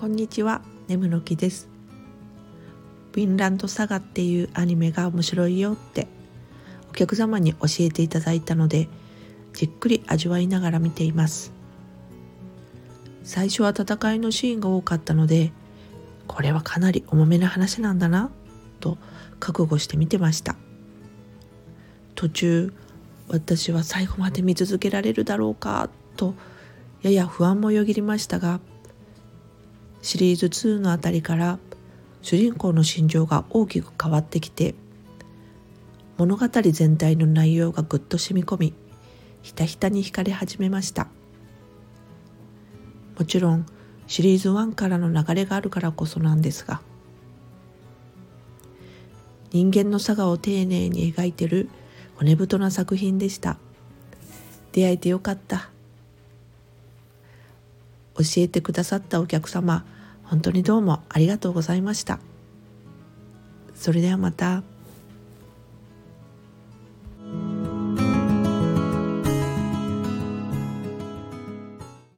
こんにちは、ネムの木です。フィンランドサガっていうアニメが面白いよってお客様に教えていただいたので、じっくり味わいながら見ています。最初は戦いのシーンが多かったので、これはかなり重めな話なんだな、と覚悟して見てました。途中、私は最後まで見続けられるだろうか、とやや不安もよぎりましたが、シリーズ2のあたりから主人公の心情が大きく変わってきて物語全体の内容がぐっと染み込みひたひたに惹かれ始めました。もちろんシリーズ1からの流れがあるからこそなんですが人間の差がを丁寧に描いてる骨太な作品でした。出会えてよかった。教えてくださったお客様本当にどうもありがとうございました。それではまた。